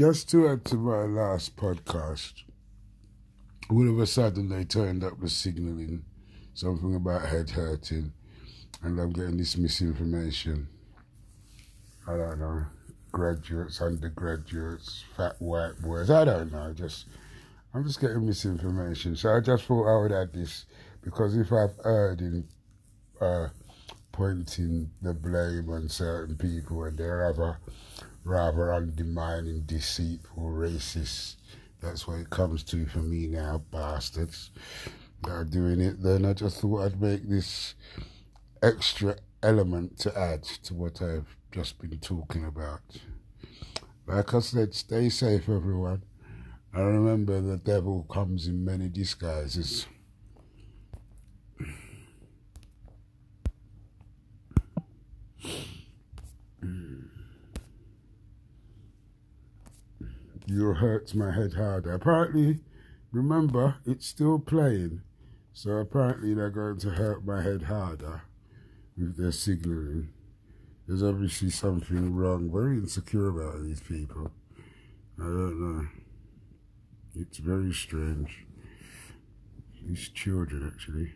just to add to my last podcast, all of a sudden they turned up with signalling something about head hurting, and I'm getting this misinformation. I don't know, graduates, undergraduates, fat white boys. I don't know. Just I'm just getting misinformation. So I just thought I would add this because if I've heard in uh, pointing the blame on certain people and they're rather, rather undermining, deceitful, racist. That's what it comes to for me now, bastards are doing it. Then I just thought I'd make this extra element to add to what I've just been talking about. Like I said, stay safe, everyone. I remember the devil comes in many disguises. You hurts my head harder. Apparently, remember, it's still playing. So apparently they're going to hurt my head harder with their signalling. There's obviously something wrong. Very insecure about these people. I don't know. It's very strange. These children, actually.